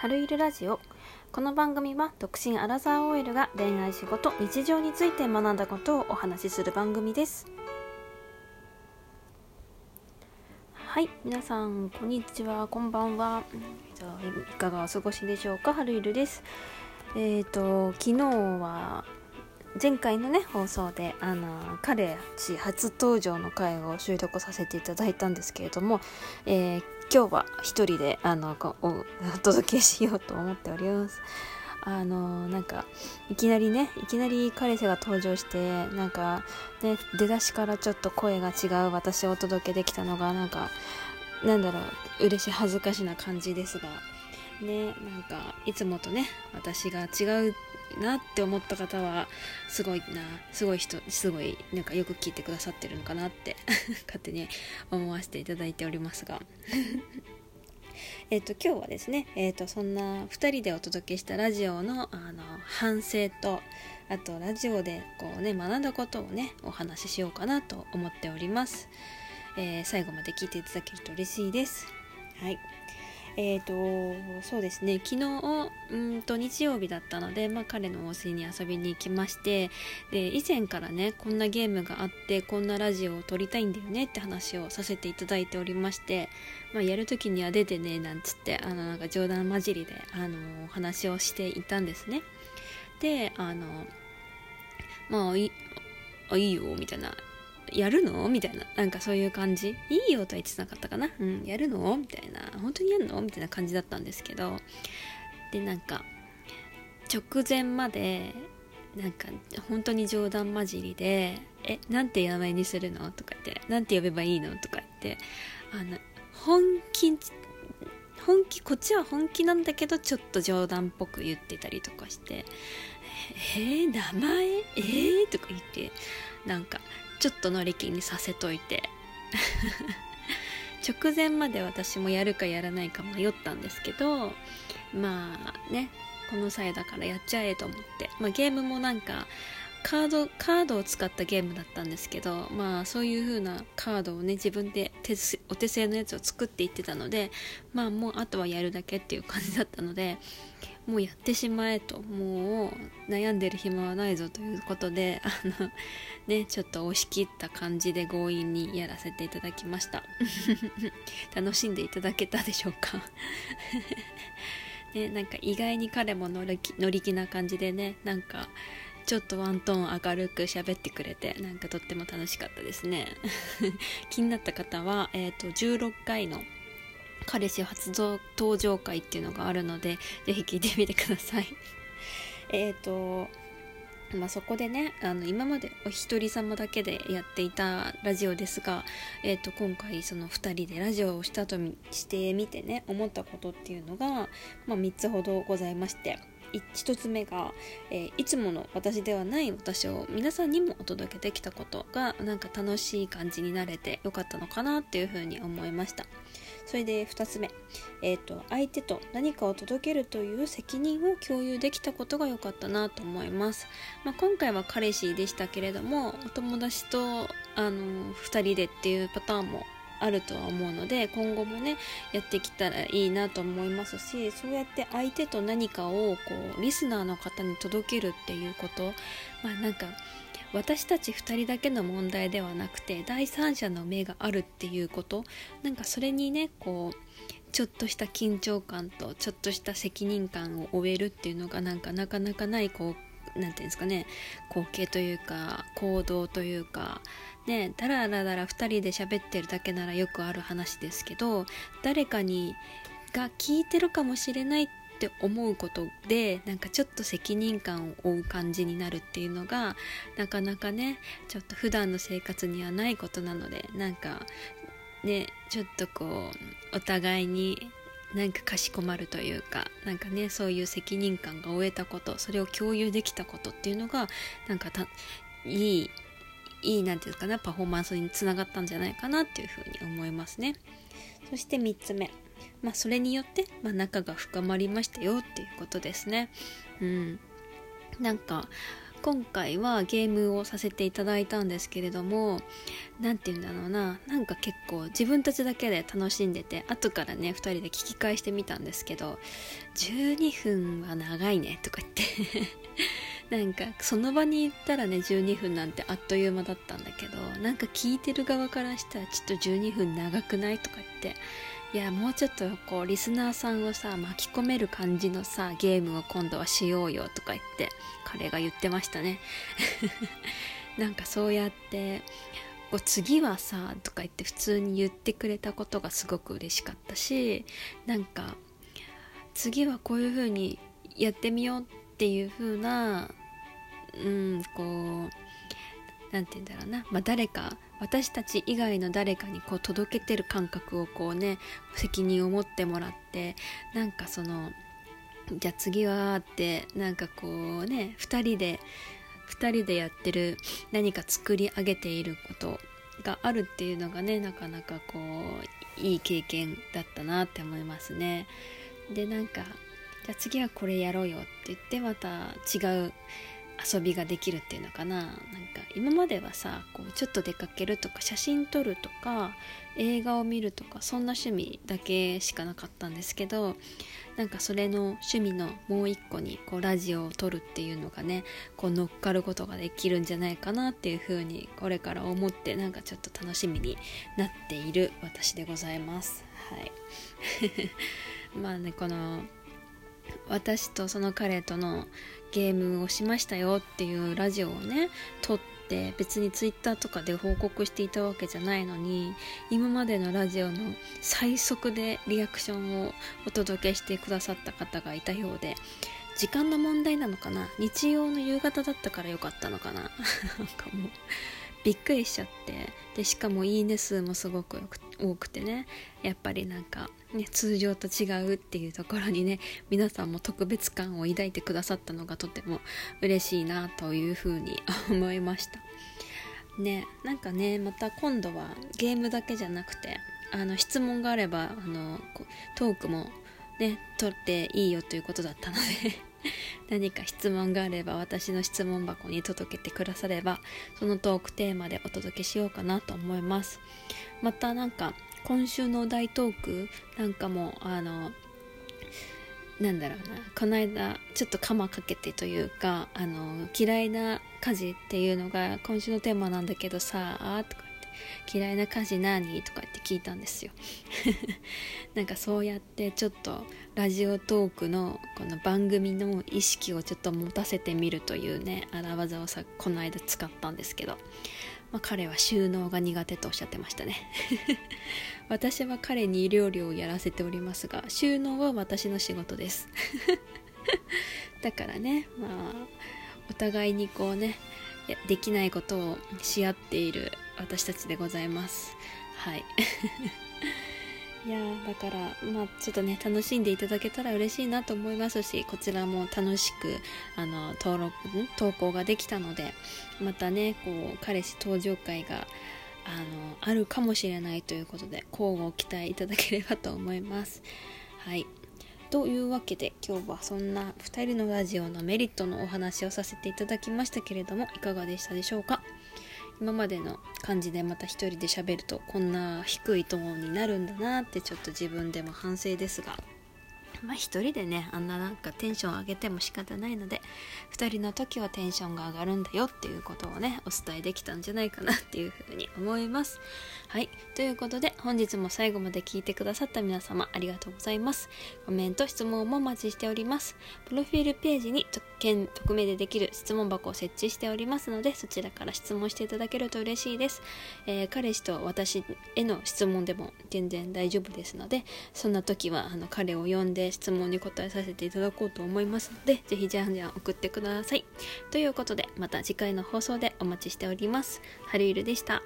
春いるラジオ。この番組は独身アラザー OL が恋愛仕事日常について学んだことをお話しする番組です。はい皆さんこんにちはこんばんは。いかがお過ごしでしょうか？春いるです。えっ、ー、と昨日は前回のね放送であの彼氏初登場の回を収録させていただいたんですけれども、えー、今日は一人であのおお届けしようと思っております。あのなんかいきなりねいきなり彼氏が登場してなんかね出だしからちょっと声が違う私をお届けできたのがなんかなんだろう嬉しい恥ずかしな感じですが。ねなんかいつもとね私が違うなって思った方はすごいなすごい人すごいなんかよく聞いてくださってるのかなって 勝手に思わせていただいておりますが。えっと今日はですね、えっ、とそんな2人でお届けしたラジオのあの反省とあとラジオでこうね学んだことをねお話ししようかなと思っております、えー、最後まで聞いていただけると嬉しいです。はい。えっ、ー、と、そうですね、昨日、うんと日曜日だったので、まあ、彼のお家に遊びに行きまして、で、以前からね、こんなゲームがあって、こんなラジオを撮りたいんだよねって話をさせていただいておりまして、まあ、やるときには出てね、なんつって、あの、なんか冗談交じりで、あの、お話をしていたんですね。で、あの、まあ、いいよ、みたいなやるの？みたいな。なんかそういう感じ？いいよとは言ってなかったかな？うん、やるの？みたいな。本当にやるの？みたいな感じだったんですけど。で、なんか、直前まで、なんか、本当に冗談交じりで、え、なんて名前にするの？とか言って、なんて呼べばいいの？とか言って、あの、本気、本気、こっちは本気なんだけど、ちょっと冗談っぽく言ってたりとかして、えー、名前え？ー、とか言って、なんか、ちょっと乗り気にさせといて。直前まで私もやるかやらないか迷ったんですけどまあねこの際だからやっちゃえと思って、まあ、ゲームもなんかカードカードを使ったゲームだったんですけどまあそういう風なカードをね自分で手お手製のやつを作っていってたのでまあもうあとはやるだけっていう感じだったのでもうやってしまえともう悩んでる暇はないぞということで あのねちょっと押し切った感じで強引にやらせていただきました。楽しんでいただけたでしょうか？ねなんか意外に彼も乗り乗り気な感じでねなんかちょっとワントーン明るく喋ってくれてなんかとっても楽しかったですね。気になった方は、えーと16回の「彼氏初登場会っていうのがあるので、ぜひ聞いてみてください。えっと、まあ、そこでね、あの、今までお一人様だけでやっていたラジオですが、えっ、と、今回その二人でラジオをしたとしてみてね、思ったことっていうのが、まあ、3つほどございまして、1つ目が、えー、いつもの私ではない私を皆さんにもお届けできたことがなんか楽しい感じになれてよかったのかなっていうふうに思いましたそれで2つ目、えーと、相手と何かを届けるという責任を共有できたことが良かったなと思います、まあ、今回は彼氏でしたけれどもお友達とあの2人でっていうパターンもあるとは思うので今後もねやってきたらいいなと思いますしそうやって相手と何かをこうリスナーの方に届けるっていうこと。まあなんか私たち2人だけの問題ではなくて第三者の目があるっていうこと。なんかそれにねこうちょっとした緊張感とちょっとした責任感を終えるっていうのがなんかなかなかないこう何て言うんですかね光景というか行動というか。ねだらだら2人で喋ってるだけならよくある話ですけど誰かにが聞いてるかもしれないっって思うことでなんかちょっと責任感を負う感じになるっていうのがなかなかねちょっと普段の生活にはないことなのでなんかねちょっとこうお互いになんかかしこまるというかなんかねそういう責任感が負えたことそれを共有できたことっていうのがなんかいいいいなんていうかなパフォーマンスにつながったんじゃないかなっていうふうに思いますね。そして3つ目。まあ、それによって、まあ、仲が深まりましたよっていうことですね。うん。なんか、今回はゲームをさせていただいたんですけれども何て言うんだろうななんか結構自分たちだけで楽しんでて後からね2人で聞き返してみたんですけど12分は長いねとか言って なんかその場に行ったらね12分なんてあっという間だったんだけどなんか聞いてる側からしたらちょっと12分長くない？とか言っていやもうちょっとこうリスナーさんをさ巻き込める感じのさゲームを今度はしようよとか言って彼が言ってましたね。なんかそうやってこう次はさとか言って普通に言ってくれたことがすごく嬉しかったしなんか次はこういう風にやってみようっていう風なうんこう何て言うんだろうな、まあ、誰か私たち以外の誰かにこう届けてる感覚をこうね責任を持ってもらってなんかそのじゃあ次はってなんかこうね2人で2人でやってる何か作り上げていることがあるっていうのがねなかなかこういい経験だったなって思いますね。でなんかじゃあ次はこれやろうよって言ってまた違う遊びができるっていうのかな。なんか今まではさこうちょっと出かけるとか写真撮るとか映画を見るとかそんな趣味だけしかなかったんですけどなんかそれの趣味のもう一個にこうラジオを撮るっていうのがねこう乗っかることができるんじゃないかなっていうふうにこれから思ってなんかちょっと楽しみになっている私でございます。はい。まあねこの私とその彼とのゲームをしましたよっていうラジオをね撮って別に twitter とかで報告していたわけじゃないのに今までのラジオの最速でリアクションをお届けしてくださった方がいたようで時間の問題なのかな？日曜の夕方だったからよかったのかな？なんかもうびっくりしちゃって。でしかもいいね数もすごく多くてね。やっぱりなんか、ね、通常と違うっていうところにね皆さんも特別感を抱いてくださったのがとても嬉しいなというふうに思いました。ねなんかねまた今度はゲームだけじゃなくてあの質問があればあのトークもね取っていいよということだったので。何か質問があれば私の質問箱に届けてくださればそのトークテーマでお届けしようかなと思います。またなんか今週の大トークなんかもあのなんだろうなこの間ちょっとカマかけてというかあの嫌いな家事っていうのが今週のテーマなんだけどさあとか嫌いな家事何とかって聞いたんですよ。なんかそうやってちょっとラジオトークのこの番組の意識をちょっと持たせてみるというね荒技をさこの間使ったんですけど、まあ、彼は収納が苦手とおっしゃってましたね。私は彼に料理をやらせておりますが収納は私の仕事です。だからねまあお互いにこうねできないことをし合っている私たちでございます。はい。いやだからまあちょっとね楽しんでいただけたら嬉しいなと思いますしこちらも楽しくあの登録投稿ができたのでまたねこう彼氏登場会があのあるかもしれないということで交互期待いただければと思います。はい。というわけで今日はそんな2人のラジオのメリットのお話をさせていただきましたけれどもいかがでしたでしょうか？今までの感じでまた一人で喋るとこんな低いトーンになるんだなってちょっと自分でも反省ですが。まあ一人でねあんななんかテンション上げても仕方ないので2人の時はテンションが上がるんだよっていうことをねお伝えできたんじゃないかなっていうふうに思います。はい。ということで本日も最後まで聞いてくださった皆様ありがとうございます。コメント質問もお待ちしております。プロフィールページに特権匿名でできる質問箱を設置しておりますのでそちらから質問していただけると嬉しいです、えー、彼氏と私への質問でも全然大丈夫ですのでそんな時はあの彼を呼んで質問に答えさせていただこうと思いますので、ぜひじゃんじゃん送ってください。ということで、また次回の放送でお待ちしております。ハリールでした。